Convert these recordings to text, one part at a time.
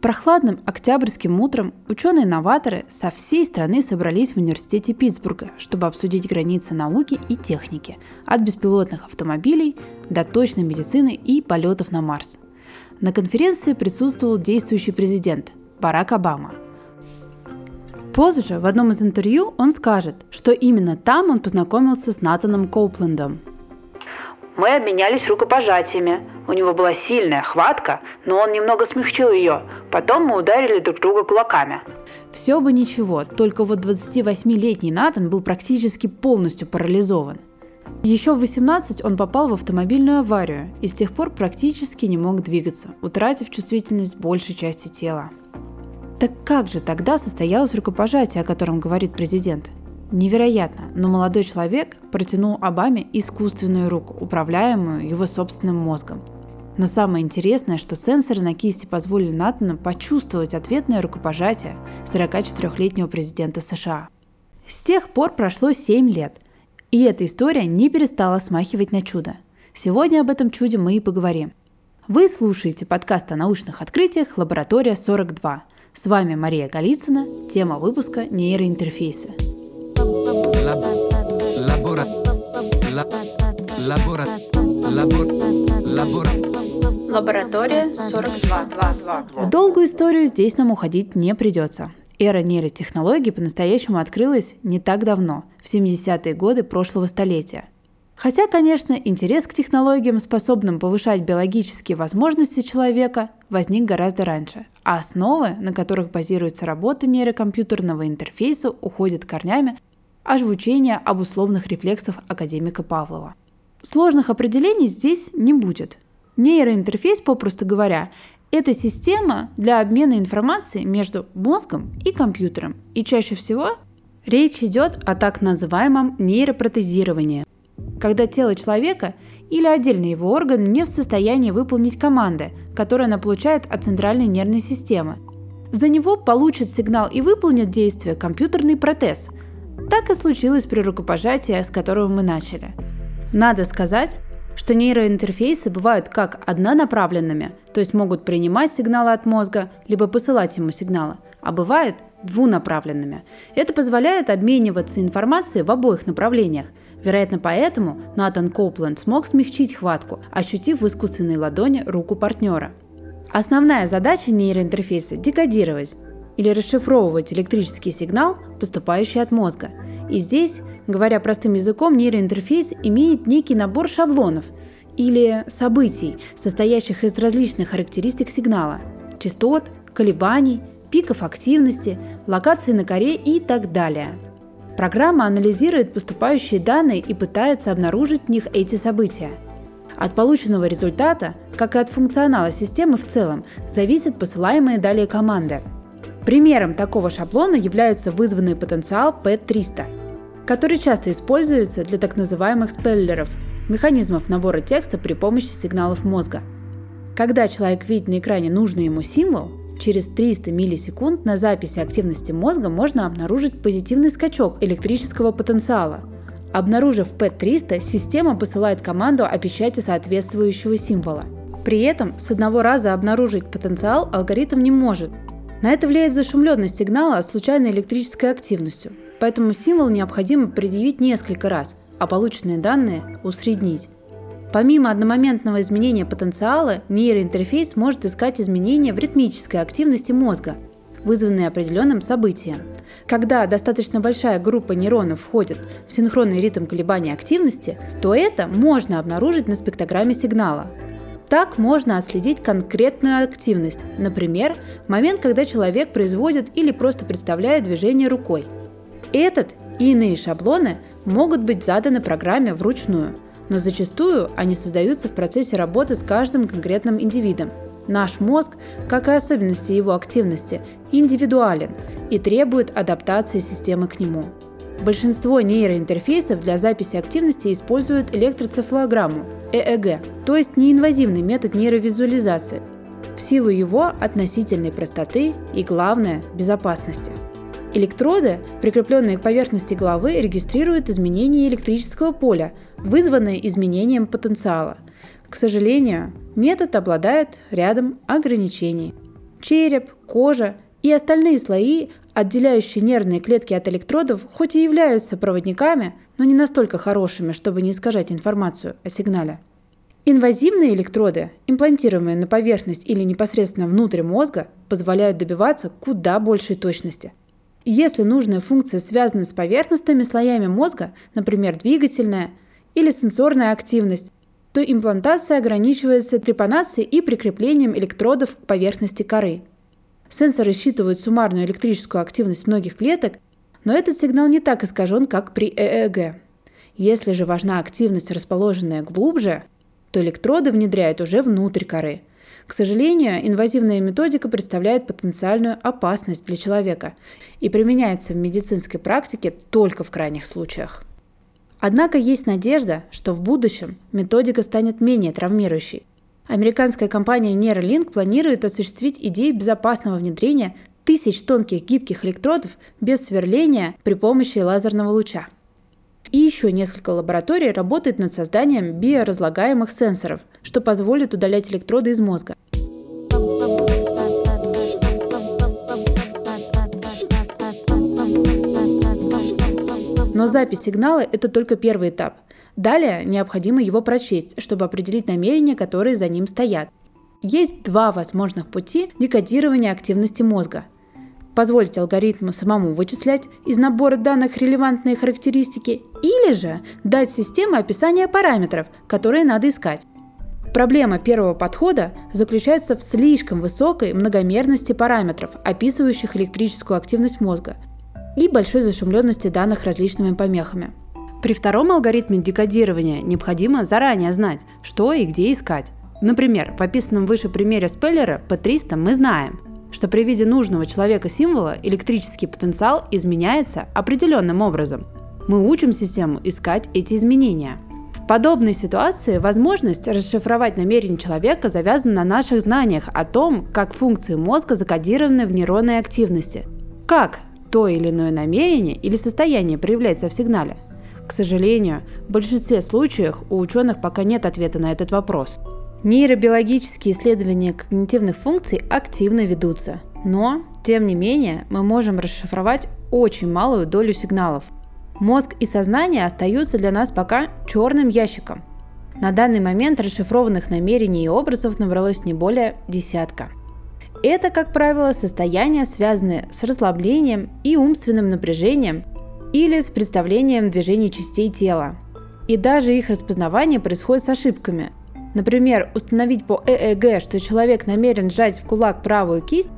Прохладным октябрьским утром ученые-новаторы со всей страны собрались в университете Питтсбурга, чтобы обсудить границы науки и техники, от беспилотных автомобилей до точной медицины и полетов на Марс. На конференции присутствовал действующий президент Барак Обама. Позже в одном из интервью он скажет, что именно там он познакомился с Натаном Коуплендом. Мы обменялись рукопожатиями. У него была сильная хватка, но он немного смягчил ее, Потом мы ударили друг друга кулаками. Все бы ничего, только вот 28-летний Натан был практически полностью парализован. Еще в 18 он попал в автомобильную аварию и с тех пор практически не мог двигаться, утратив чувствительность большей части тела. Так как же тогда состоялось рукопожатие, о котором говорит президент? Невероятно, но молодой человек протянул Обаме искусственную руку, управляемую его собственным мозгом – но самое интересное, что сенсоры на кисти позволили Натану почувствовать ответное рукопожатие 44-летнего президента США. С тех пор прошло 7 лет, и эта история не перестала смахивать на чудо. Сегодня об этом чуде мы и поговорим. Вы слушаете подкаст о научных открытиях «Лаборатория 42». С вами Мария Голицына, тема выпуска «Нейроинтерфейсы». Лабора... Лабора... Лабора... Лаборатория 42. В долгую историю здесь нам уходить не придется. Эра нейротехнологий по-настоящему открылась не так давно, в 70-е годы прошлого столетия. Хотя, конечно, интерес к технологиям, способным повышать биологические возможности человека, возник гораздо раньше, а основы, на которых базируется работа нейрокомпьютерного интерфейса, уходят корнями аж в учение об условных рефлексах академика Павлова. Сложных определений здесь не будет, Нейроинтерфейс, попросту говоря, это система для обмена информацией между мозгом и компьютером. И чаще всего речь идет о так называемом нейропротезировании, когда тело человека или отдельный его орган не в состоянии выполнить команды, которые она получает от центральной нервной системы. За него получит сигнал и выполнит действие компьютерный протез. Так и случилось при рукопожатии, с которого мы начали. Надо сказать, что нейроинтерфейсы бывают как однонаправленными, то есть могут принимать сигналы от мозга, либо посылать ему сигналы, а бывают двунаправленными. Это позволяет обмениваться информацией в обоих направлениях. Вероятно, поэтому Натан Коупленд смог смягчить хватку, ощутив в искусственной ладони руку партнера. Основная задача нейроинтерфейса – декодировать или расшифровывать электрический сигнал, поступающий от мозга. И здесь Говоря простым языком, нейроинтерфейс имеет некий набор шаблонов или событий, состоящих из различных характеристик сигнала – частот, колебаний, пиков активности, локации на коре и так далее. Программа анализирует поступающие данные и пытается обнаружить в них эти события. От полученного результата, как и от функционала системы в целом, зависят посылаемые далее команды. Примером такого шаблона является вызванный потенциал P300 – который часто используется для так называемых спеллеров – механизмов набора текста при помощи сигналов мозга. Когда человек видит на экране нужный ему символ, через 300 миллисекунд на записи активности мозга можно обнаружить позитивный скачок электрического потенциала. Обнаружив P300, система посылает команду о печати соответствующего символа. При этом с одного раза обнаружить потенциал алгоритм не может. На это влияет зашумленность сигнала случайной электрической активностью – Поэтому символ необходимо предъявить несколько раз, а полученные данные усреднить. Помимо одномоментного изменения потенциала, нейроинтерфейс может искать изменения в ритмической активности мозга, вызванные определенным событием. Когда достаточно большая группа нейронов входит в синхронный ритм колебания активности, то это можно обнаружить на спектрограмме сигнала. Так можно отследить конкретную активность, например, момент, когда человек производит или просто представляет движение рукой – этот и иные шаблоны могут быть заданы программе вручную, но зачастую они создаются в процессе работы с каждым конкретным индивидом. Наш мозг, как и особенности его активности, индивидуален и требует адаптации системы к нему. Большинство нейроинтерфейсов для записи активности используют электроцефалограмму – ЭЭГ, то есть неинвазивный метод нейровизуализации, в силу его относительной простоты и, главное, безопасности – Электроды, прикрепленные к поверхности головы, регистрируют изменения электрического поля, вызванные изменением потенциала. К сожалению, метод обладает рядом ограничений. Череп, кожа и остальные слои, отделяющие нервные клетки от электродов, хоть и являются проводниками, но не настолько хорошими, чтобы не искажать информацию о сигнале. Инвазивные электроды, имплантируемые на поверхность или непосредственно внутрь мозга, позволяют добиваться куда большей точности. Если нужная функция связана с поверхностными слоями мозга, например, двигательная или сенсорная активность, то имплантация ограничивается трепанацией и прикреплением электродов к поверхности коры. Сенсоры считывают суммарную электрическую активность многих клеток, но этот сигнал не так искажен, как при ЭЭГ. Если же важна активность, расположенная глубже, то электроды внедряют уже внутрь коры. К сожалению, инвазивная методика представляет потенциальную опасность для человека и применяется в медицинской практике только в крайних случаях. Однако есть надежда, что в будущем методика станет менее травмирующей. Американская компания Neuralink планирует осуществить идею безопасного внедрения тысяч тонких гибких электродов без сверления при помощи лазерного луча. И еще несколько лабораторий работает над созданием биоразлагаемых сенсоров, что позволит удалять электроды из мозга. Но запись сигнала – это только первый этап. Далее необходимо его прочесть, чтобы определить намерения, которые за ним стоят. Есть два возможных пути декодирования активности мозга. Позволить алгоритму самому вычислять из набора данных релевантные характеристики или же дать системе описание параметров, которые надо искать. Проблема первого подхода заключается в слишком высокой многомерности параметров, описывающих электрическую активность мозга – и большой зашумленности данных различными помехами. При втором алгоритме декодирования необходимо заранее знать, что и где искать. Например, в описанном выше примере спеллера P300 мы знаем, что при виде нужного человека символа электрический потенциал изменяется определенным образом. Мы учим систему искать эти изменения. В подобной ситуации возможность расшифровать намерение человека завязана на наших знаниях о том, как функции мозга закодированы в нейронной активности. Как то или иное намерение или состояние проявляется в сигнале? К сожалению, в большинстве случаев у ученых пока нет ответа на этот вопрос. Нейробиологические исследования когнитивных функций активно ведутся, но, тем не менее, мы можем расшифровать очень малую долю сигналов. Мозг и сознание остаются для нас пока черным ящиком. На данный момент расшифрованных намерений и образов набралось не более десятка. Это, как правило, состояния, связанные с расслаблением и умственным напряжением или с представлением движений частей тела. И даже их распознавание происходит с ошибками. Например, установить по ЭЭГ, что человек намерен сжать в кулак правую кисть,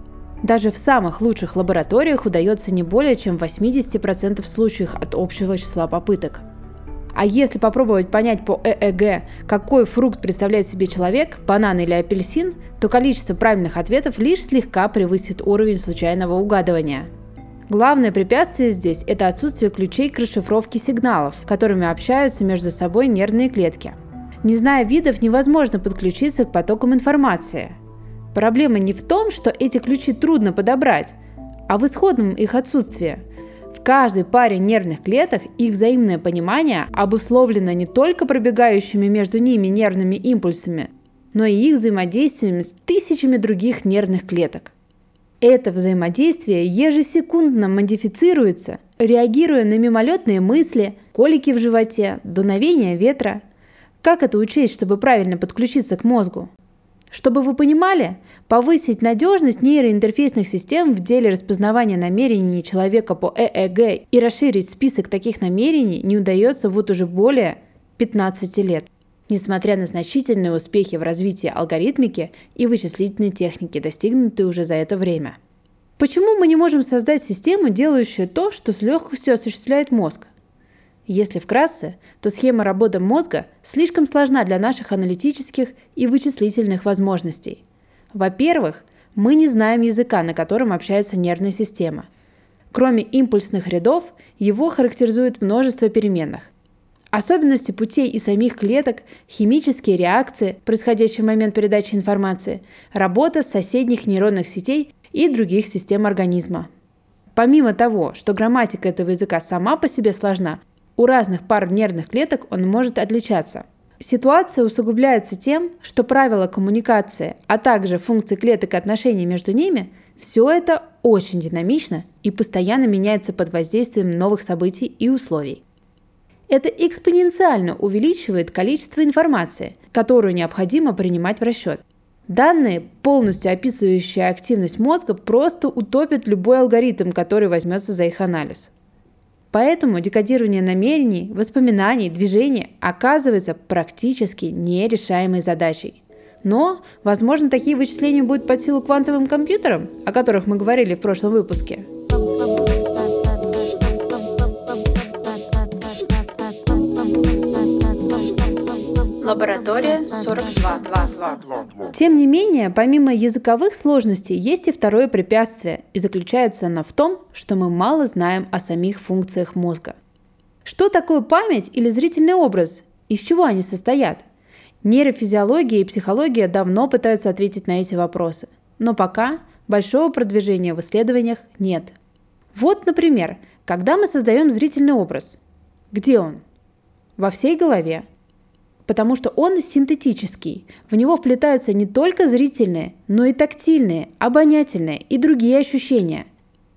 даже в самых лучших лабораториях удается не более чем в 80% случаев от общего числа попыток. А если попробовать понять по ЭЭГ, какой фрукт представляет себе человек, банан или апельсин, то количество правильных ответов лишь слегка превысит уровень случайного угадывания. Главное препятствие здесь – это отсутствие ключей к расшифровке сигналов, которыми общаются между собой нервные клетки. Не зная видов, невозможно подключиться к потокам информации. Проблема не в том, что эти ключи трудно подобрать, а в исходном их отсутствии – в каждой паре нервных клеток их взаимное понимание обусловлено не только пробегающими между ними нервными импульсами, но и их взаимодействиями с тысячами других нервных клеток. Это взаимодействие ежесекундно модифицируется, реагируя на мимолетные мысли, колики в животе, дуновение ветра. Как это учесть, чтобы правильно подключиться к мозгу? Чтобы вы понимали, повысить надежность нейроинтерфейсных систем в деле распознавания намерений человека по ЭЭГ и расширить список таких намерений не удается вот уже более 15 лет, несмотря на значительные успехи в развитии алгоритмики и вычислительной техники, достигнутые уже за это время. Почему мы не можем создать систему, делающую то, что с легкостью осуществляет мозг? Если вкратце, то схема работы мозга слишком сложна для наших аналитических и вычислительных возможностей. Во-первых, мы не знаем языка, на котором общается нервная система. Кроме импульсных рядов, его характеризует множество переменных. Особенности путей и самих клеток, химические реакции, происходящие в момент передачи информации, работа соседних нейронных сетей и других систем организма. Помимо того, что грамматика этого языка сама по себе сложна, у разных пар нервных клеток он может отличаться. Ситуация усугубляется тем, что правила коммуникации, а также функции клеток и отношений между ними – все это очень динамично и постоянно меняется под воздействием новых событий и условий. Это экспоненциально увеличивает количество информации, которую необходимо принимать в расчет. Данные, полностью описывающие активность мозга, просто утопят любой алгоритм, который возьмется за их анализ. Поэтому декодирование намерений, воспоминаний, движений оказывается практически нерешаемой задачей. Но, возможно, такие вычисления будут под силу квантовым компьютерам, о которых мы говорили в прошлом выпуске – Лаборатория 42. Тем не менее, помимо языковых сложностей, есть и второе препятствие, и заключается оно в том, что мы мало знаем о самих функциях мозга. Что такое память или зрительный образ? Из чего они состоят? Нейрофизиология и психология давно пытаются ответить на эти вопросы, но пока большого продвижения в исследованиях нет. Вот, например, когда мы создаем зрительный образ. Где он? Во всей голове, потому что он синтетический. В него вплетаются не только зрительные, но и тактильные, обонятельные и другие ощущения.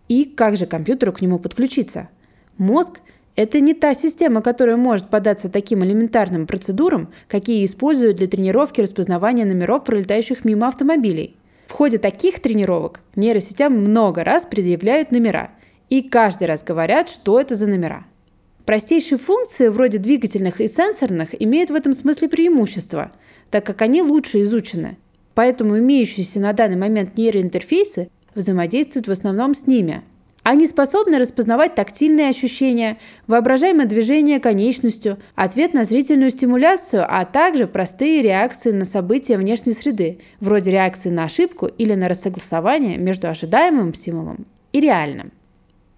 И как же компьютеру к нему подключиться? Мозг – это не та система, которая может податься таким элементарным процедурам, какие используют для тренировки распознавания номеров, пролетающих мимо автомобилей. В ходе таких тренировок нейросетям много раз предъявляют номера, и каждый раз говорят, что это за номера – Простейшие функции, вроде двигательных и сенсорных, имеют в этом смысле преимущество, так как они лучше изучены. Поэтому имеющиеся на данный момент нейроинтерфейсы взаимодействуют в основном с ними. Они способны распознавать тактильные ощущения, воображаемое движение конечностью, ответ на зрительную стимуляцию, а также простые реакции на события внешней среды, вроде реакции на ошибку или на рассогласование между ожидаемым стимулом и реальным.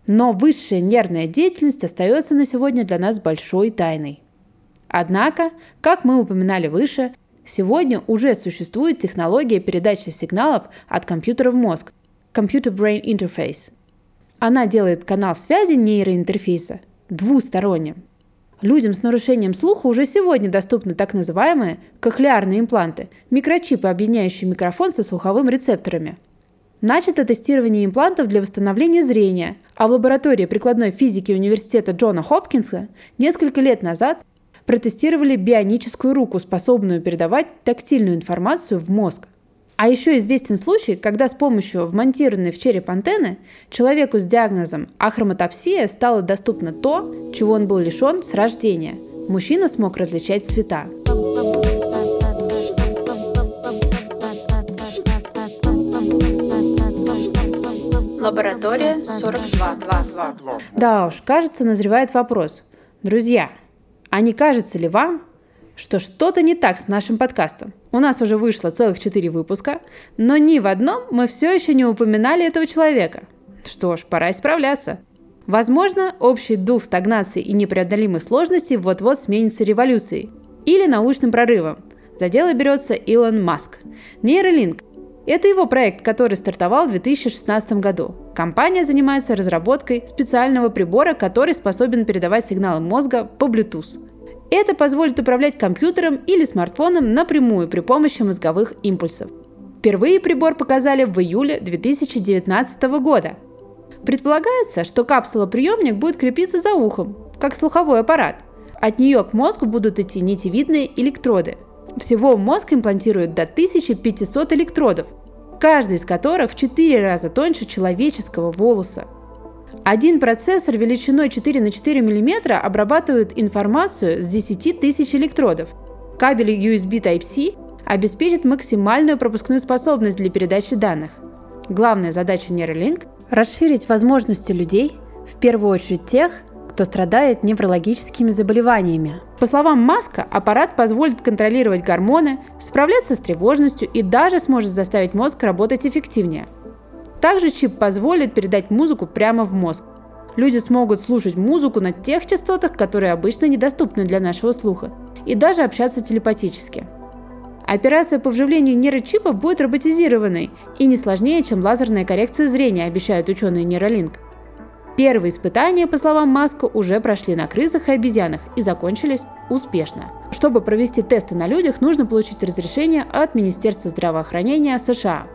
Но высшая нервная деятельность остается на сегодня для нас большой тайной. Однако, как мы упоминали выше, сегодня уже существует технология передачи сигналов от компьютера в мозг – Computer Brain Interface. Она делает канал связи нейроинтерфейса двусторонним. Людям с нарушением слуха уже сегодня доступны так называемые кохлеарные импланты – микрочипы, объединяющие микрофон со слуховым рецепторами – Начато тестирование имплантов для восстановления зрения, а в лаборатории прикладной физики Университета Джона Хопкинса несколько лет назад протестировали бионическую руку, способную передавать тактильную информацию в мозг. А еще известен случай, когда с помощью вмонтированной в череп антенны человеку с диагнозом ахроматопсия стало доступно то, чего он был лишен с рождения. Мужчина смог различать цвета. Лаборатория 42. Да уж, кажется, назревает вопрос. Друзья, а не кажется ли вам, что что-то не так с нашим подкастом? У нас уже вышло целых четыре выпуска, но ни в одном мы все еще не упоминали этого человека. Что ж, пора исправляться. Возможно, общий дух стагнации и непреодолимых сложностей вот-вот сменится революцией или научным прорывом. За дело берется Илон Маск. Нейролинк это его проект, который стартовал в 2016 году. Компания занимается разработкой специального прибора, который способен передавать сигналы мозга по Bluetooth. Это позволит управлять компьютером или смартфоном напрямую при помощи мозговых импульсов. Впервые прибор показали в июле 2019 года. Предполагается, что капсула-приемник будет крепиться за ухом, как слуховой аппарат. От нее к мозгу будут идти нитевидные электроды, всего в мозг имплантируют до 1500 электродов, каждый из которых в 4 раза тоньше человеческого волоса. Один процессор величиной 4 на 4 мм обрабатывает информацию с 10 тысяч электродов. Кабель USB Type-C обеспечит максимальную пропускную способность для передачи данных. Главная задача Neuralink – расширить возможности людей, в первую очередь тех, кто страдает неврологическими заболеваниями. По словам Маска, аппарат позволит контролировать гормоны, справляться с тревожностью и даже сможет заставить мозг работать эффективнее. Также чип позволит передать музыку прямо в мозг. Люди смогут слушать музыку на тех частотах, которые обычно недоступны для нашего слуха, и даже общаться телепатически. Операция по вживлению нейрочипа будет роботизированной и не сложнее, чем лазерная коррекция зрения, обещают ученые Neuralink. Первые испытания, по словам Маска, уже прошли на крысах и обезьянах и закончились успешно. Что чтобы провести тесты на людях, нужно получить разрешение от Министерства здравоохранения США.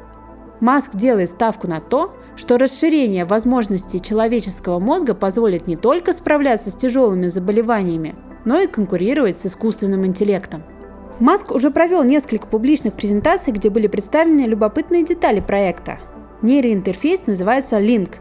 Маск делает ставку на то, что расширение возможностей человеческого мозга позволит не только справляться с тяжелыми заболеваниями, но и конкурировать с искусственным интеллектом. Маск уже провел несколько публичных презентаций, где были представлены любопытные детали проекта. Нейроинтерфейс называется Link.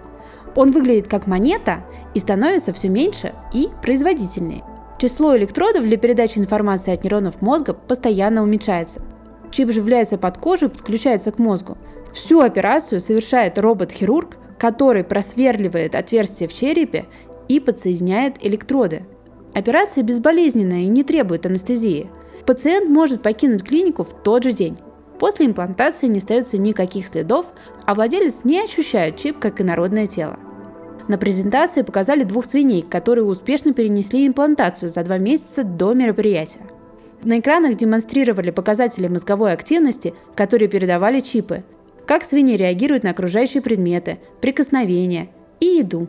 Он выглядит как монета и становится все меньше и производительнее. Число электродов для передачи информации от нейронов мозга постоянно уменьшается. Чип вживляется под кожу и подключается к мозгу. Всю операцию совершает робот-хирург, который просверливает отверстие в черепе и подсоединяет электроды. Операция безболезненная и не требует анестезии. Пациент может покинуть клинику в тот же день. После имплантации не остается никаких следов, а владелец не ощущает чип как инородное тело. На презентации показали двух свиней, которые успешно перенесли имплантацию за два месяца до мероприятия. На экранах демонстрировали показатели мозговой активности, которые передавали чипы, как свиньи реагируют на окружающие предметы, прикосновения и еду.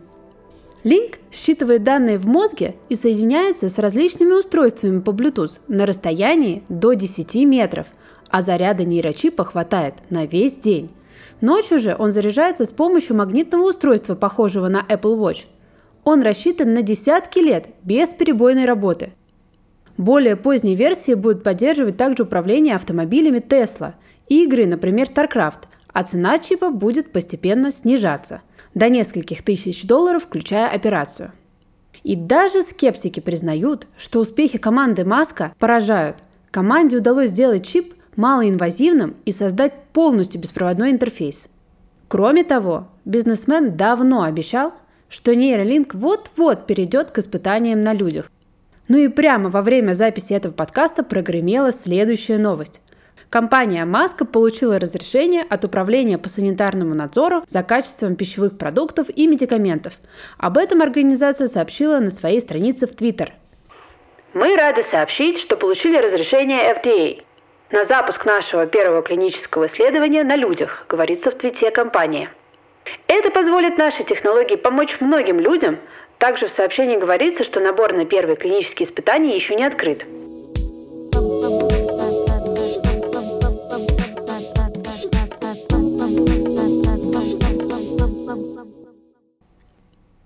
Линк считывает данные в мозге и соединяется с различными устройствами по Bluetooth на расстоянии до 10 метров, а заряда нейрочипа хватает на весь день. Ночью же он заряжается с помощью магнитного устройства, похожего на Apple Watch. Он рассчитан на десятки лет без перебойной работы. Более поздние версии будут поддерживать также управление автомобилями Tesla и игры, например, StarCraft, а цена чипа будет постепенно снижаться до нескольких тысяч долларов, включая операцию. И даже скептики признают, что успехи команды Маска поражают. Команде удалось сделать чип малоинвазивным и создать полностью беспроводной интерфейс. Кроме того, бизнесмен давно обещал, что нейролинк вот-вот перейдет к испытаниям на людях. Ну и прямо во время записи этого подкаста прогремела следующая новость. Компания Маска получила разрешение от Управления по санитарному надзору за качеством пищевых продуктов и медикаментов. Об этом организация сообщила на своей странице в Твиттер. Мы рады сообщить, что получили разрешение FDA на запуск нашего первого клинического исследования на людях, говорится в твите компании. Это позволит нашей технологии помочь многим людям. Также в сообщении говорится, что набор на первые клинические испытания еще не открыт.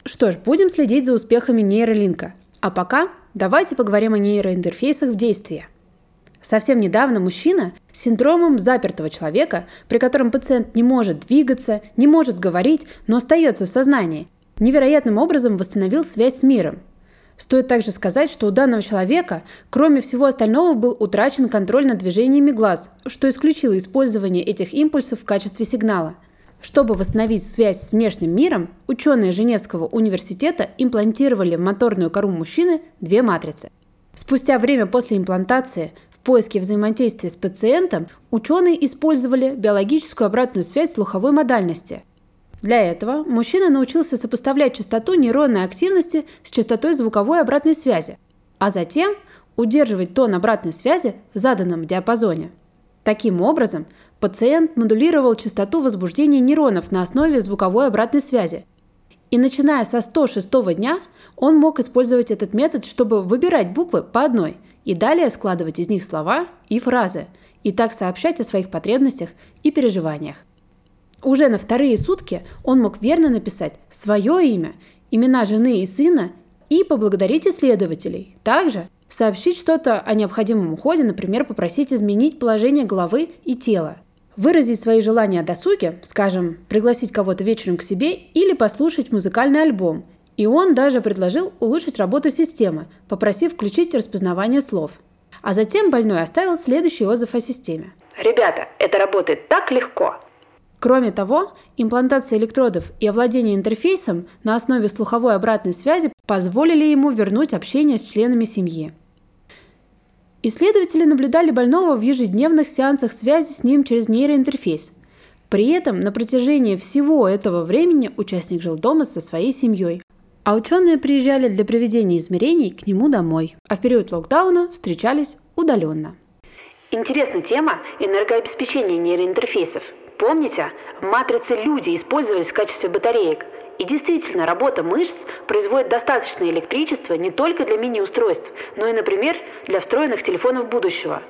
Что ж, будем следить за успехами нейролинка. А пока давайте поговорим о нейроинтерфейсах в действии. Совсем недавно мужчина с синдромом запертого человека, при котором пациент не может двигаться, не может говорить, но остается в сознании, невероятным образом восстановил связь с миром. Стоит также сказать, что у данного человека, кроме всего остального, был утрачен контроль над движениями глаз, что исключило использование этих импульсов в качестве сигнала. Чтобы восстановить связь с внешним миром, ученые Женевского университета имплантировали в моторную кору мужчины две матрицы. Спустя время после имплантации поиске взаимодействия с пациентом ученые использовали биологическую обратную связь слуховой модальности. Для этого мужчина научился сопоставлять частоту нейронной активности с частотой звуковой обратной связи, а затем удерживать тон обратной связи в заданном диапазоне. Таким образом, пациент модулировал частоту возбуждения нейронов на основе звуковой обратной связи. И начиная со 106 дня он мог использовать этот метод, чтобы выбирать буквы по одной – и далее складывать из них слова и фразы, и так сообщать о своих потребностях и переживаниях. Уже на вторые сутки он мог верно написать свое имя, имена жены и сына и поблагодарить исследователей. Также сообщить что-то о необходимом уходе, например, попросить изменить положение головы и тела. Выразить свои желания о досуге, скажем, пригласить кого-то вечером к себе или послушать музыкальный альбом, и он даже предложил улучшить работу системы, попросив включить распознавание слов. А затем больной оставил следующий отзыв о системе. Ребята, это работает так легко. Кроме того, имплантация электродов и овладение интерфейсом на основе слуховой обратной связи позволили ему вернуть общение с членами семьи. Исследователи наблюдали больного в ежедневных сеансах связи с ним через нейроинтерфейс. При этом на протяжении всего этого времени участник жил дома со своей семьей. А ученые приезжали для проведения измерений к нему домой, а в период локдауна встречались удаленно. Интересная тема энергообеспечения нейроинтерфейсов. Помните, в матрице люди использовались в качестве батареек, И действительно, работа мышц производит достаточное электричество не только для мини-устройств, но и, например, для встроенных телефонов будущего.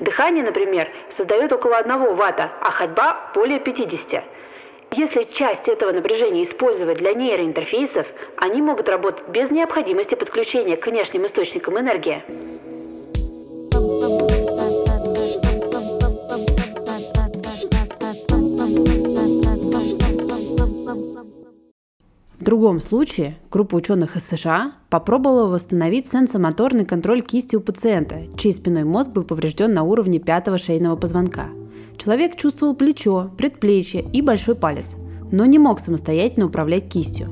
Дыхание, например, создает около 1 ватта, а ходьба более 50. Если часть этого напряжения использовать для нейроинтерфейсов, они могут работать без необходимости подключения к внешним источникам энергии. В другом случае группа ученых из США попробовала восстановить сенсомоторный контроль кисти у пациента, чей спиной мозг был поврежден на уровне пятого шейного позвонка. Человек чувствовал плечо, предплечье и большой палец, но не мог самостоятельно управлять кистью.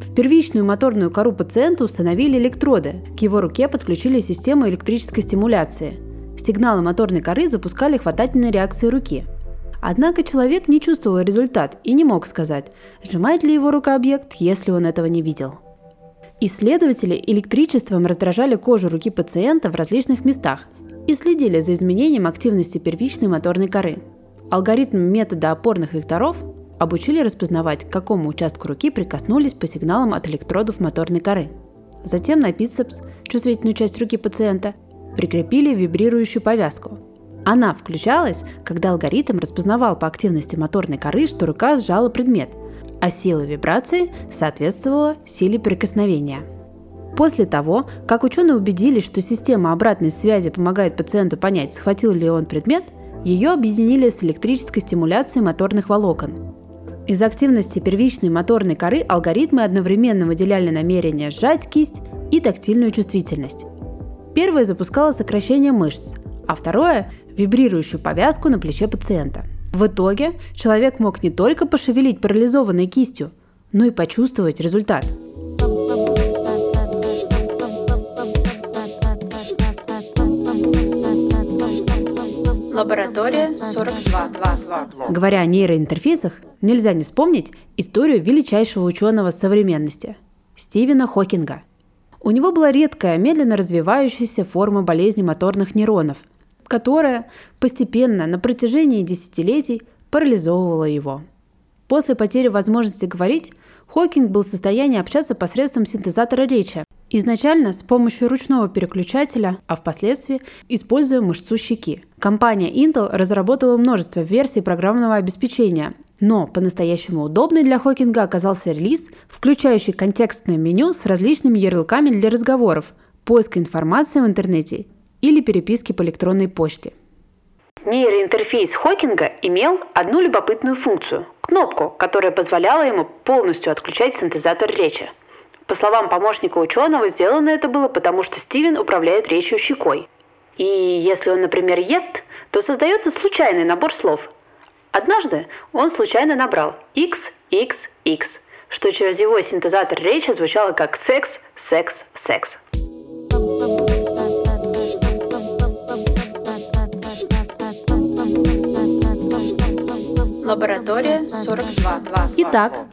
В первичную моторную кору пациента установили электроды, к его руке подключили систему электрической стимуляции. Сигналы моторной коры запускали хватательные реакции руки – Однако человек не чувствовал результат и не мог сказать, сжимает ли его рука объект, если он этого не видел. Исследователи электричеством раздражали кожу руки пациента в различных местах и следили за изменением активности первичной моторной коры. Алгоритм метода опорных векторов обучили распознавать, к какому участку руки прикоснулись по сигналам от электродов моторной коры. Затем на бицепс, чувствительную часть руки пациента, прикрепили вибрирующую повязку, она включалась, когда алгоритм распознавал по активности моторной коры, что рука сжала предмет, а сила вибрации соответствовала силе прикосновения. После того, как ученые убедились, что система обратной связи помогает пациенту понять, схватил ли он предмет, ее объединили с электрической стимуляцией моторных волокон. Из активности первичной моторной коры алгоритмы одновременно выделяли намерение сжать кисть и тактильную чувствительность. Первое запускало сокращение мышц, а второе вибрирующую повязку на плече пациента. В итоге человек мог не только пошевелить парализованной кистью, но и почувствовать результат. Лаборатория 42. Говоря о нейроинтерфейсах, нельзя не вспомнить историю величайшего ученого современности – Стивена Хокинга. У него была редкая, медленно развивающаяся форма болезни моторных нейронов – которая постепенно на протяжении десятилетий парализовывала его. После потери возможности говорить, Хокинг был в состоянии общаться посредством синтезатора речи, изначально с помощью ручного переключателя, а впоследствии используя мышцу щеки. Компания Intel разработала множество версий программного обеспечения, но по-настоящему удобный для Хокинга оказался релиз, включающий контекстное меню с различными ярлыками для разговоров, поиска информации в интернете или переписки по электронной почте. Нейроинтерфейс Хокинга имел одну любопытную функцию – кнопку, которая позволяла ему полностью отключать синтезатор речи. По словам помощника ученого, сделано это было потому, что Стивен управляет речью щекой. И если он, например, ест, то создается случайный набор слов. Однажды он случайно набрал X, X, X, что через его синтезатор речи звучало как секс, секс, секс. Лаборатория 42. Итак,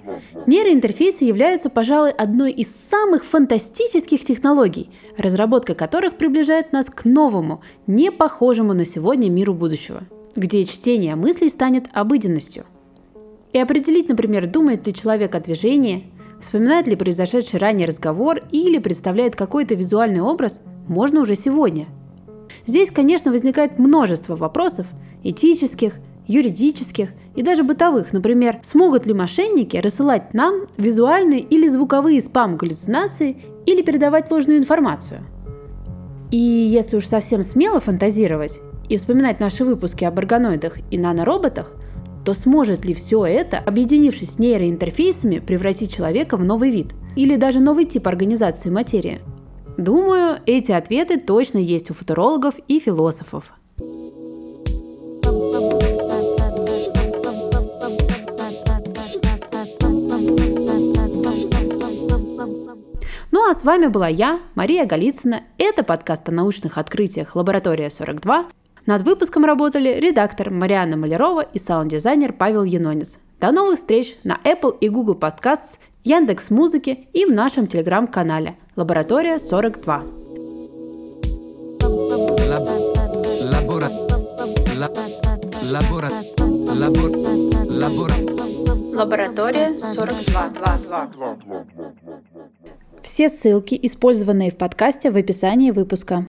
нейроинтерфейсы являются, пожалуй, одной из самых фантастических технологий, разработка которых приближает нас к новому, не похожему на сегодня миру будущего, где чтение мыслей станет обыденностью. И определить, например, думает ли человек о движении, вспоминает ли произошедший ранее разговор или представляет какой-то визуальный образ, можно уже сегодня. Здесь, конечно, возникает множество вопросов этических, юридических и даже бытовых. Например, смогут ли мошенники рассылать нам визуальные или звуковые спам-галлюцинации или передавать ложную информацию? И если уж совсем смело фантазировать и вспоминать наши выпуски об органоидах и нанороботах, то сможет ли все это, объединившись с нейроинтерфейсами, превратить человека в новый вид или даже новый тип организации материи? Думаю, эти ответы точно есть у футурологов и философов. Ну а с вами была я, Мария Голицына. Это подкаст о научных открытиях «Лаборатория 42». Над выпуском работали редактор Марианна Малярова и саунд-дизайнер Павел Янонис. До новых встреч на Apple и Google Podcasts, Яндекс Музыки и в нашем телеграм-канале «Лаборатория 42». Лабора... Лабора... Лабора... Лабора... Лаборатория 42. Все ссылки, использованные в подкасте, в описании выпуска.